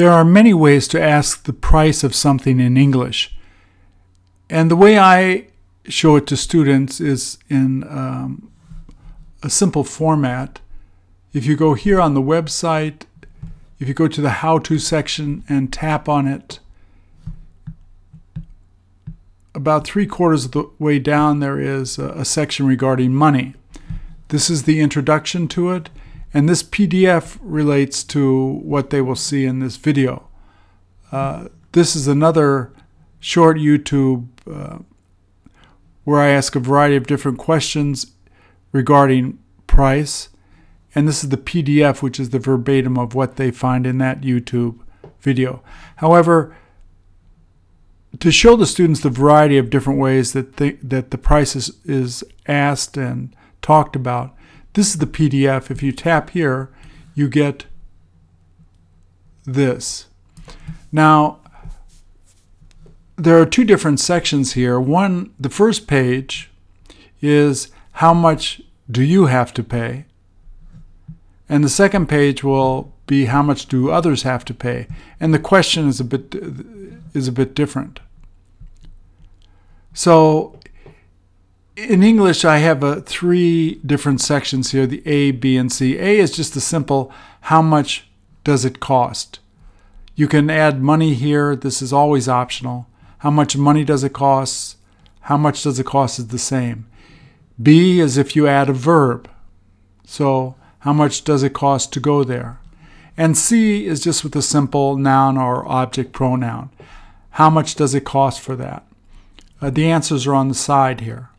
There are many ways to ask the price of something in English. And the way I show it to students is in um, a simple format. If you go here on the website, if you go to the How To section and tap on it, about three quarters of the way down, there is a, a section regarding money. This is the introduction to it, and this PDF relates to what they will see in this video. Uh, this is another short YouTube uh, where I ask a variety of different questions regarding price. And this is the PDF, which is the verbatim of what they find in that YouTube video. However, to show the students the variety of different ways that they, that the price is, is asked and talked about, this is the PDF. If you tap here, you get this. Now, there are two different sections here. One, the first page is how much do you have to pay? And the second page will be how much do others have to pay? And the question is a bit is a bit different. So in English, I have a, three different sections here the A, B, and C. A is just a simple how much does it cost? You can add money here. This is always optional. How much money does it cost? How much does it cost is the same. B is if you add a verb. So, how much does it cost to go there? And C is just with a simple noun or object pronoun. How much does it cost for that? Uh, the answers are on the side here.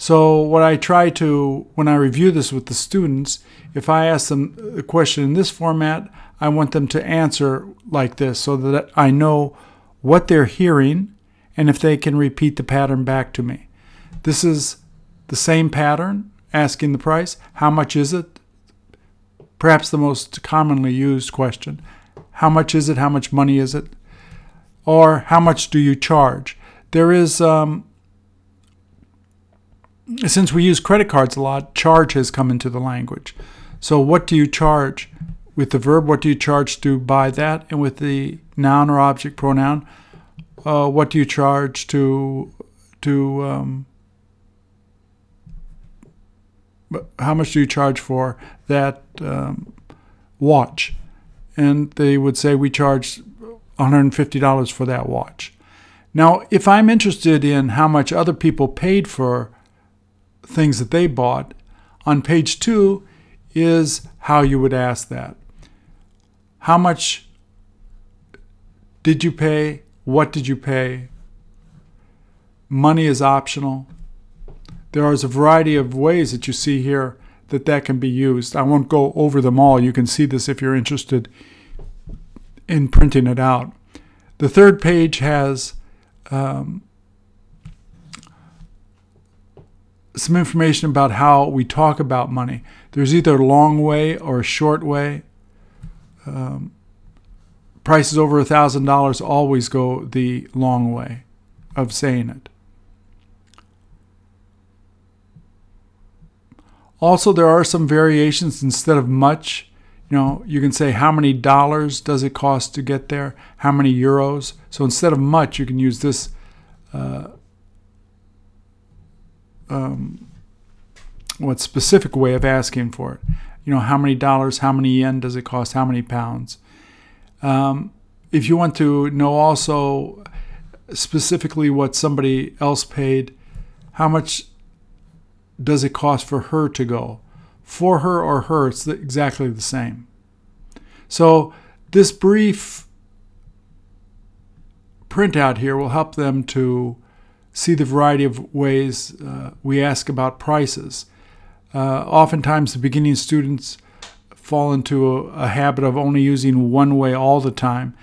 So, what I try to, when I review this with the students, if I ask them a question in this format, I want them to answer like this so that I know what they're hearing and if they can repeat the pattern back to me. This is the same pattern, asking the price. How much is it? Perhaps the most commonly used question. How much is it? How much money is it? Or how much do you charge? There is um, since we use credit cards a lot, charge has come into the language. So, what do you charge with the verb? What do you charge to buy that? And with the noun or object pronoun, uh, what do you charge to to um, how much do you charge for that um, watch? And they would say we charge $150 for that watch. Now, if I'm interested in how much other people paid for things that they bought. On page two is how you would ask that. How much did you pay? What did you pay? Money is optional. There is a variety of ways that you see here that that can be used. I won't go over them all. You can see this if you're interested in printing it out. The third page has um, some information about how we talk about money. There's either a long way or a short way. Um, prices over a thousand dollars always go the long way of saying it. Also, there are some variations. Instead of much, you know, you can say how many dollars does it cost to get there? How many euros? So instead of much, you can use this uh, um, what specific way of asking for it. You know, how many dollars, how many yen does it cost, how many pounds. Um, if you want to know also specifically what somebody else paid, how much does it cost for her to go? For her or her, it's exactly the same. So this brief printout here will help them to see the variety of ways uh, we ask about prices. Uh, oftentimes, the beginning students fall into a, a habit of only using one way all the time.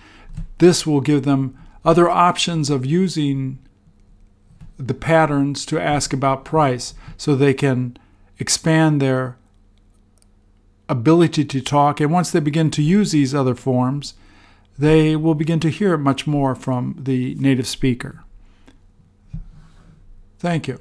This will give them other options of using the patterns to ask about price so they can expand their ability to talk. And once they begin to use these other forms, they will begin to hear much more from the native speaker. Thank you.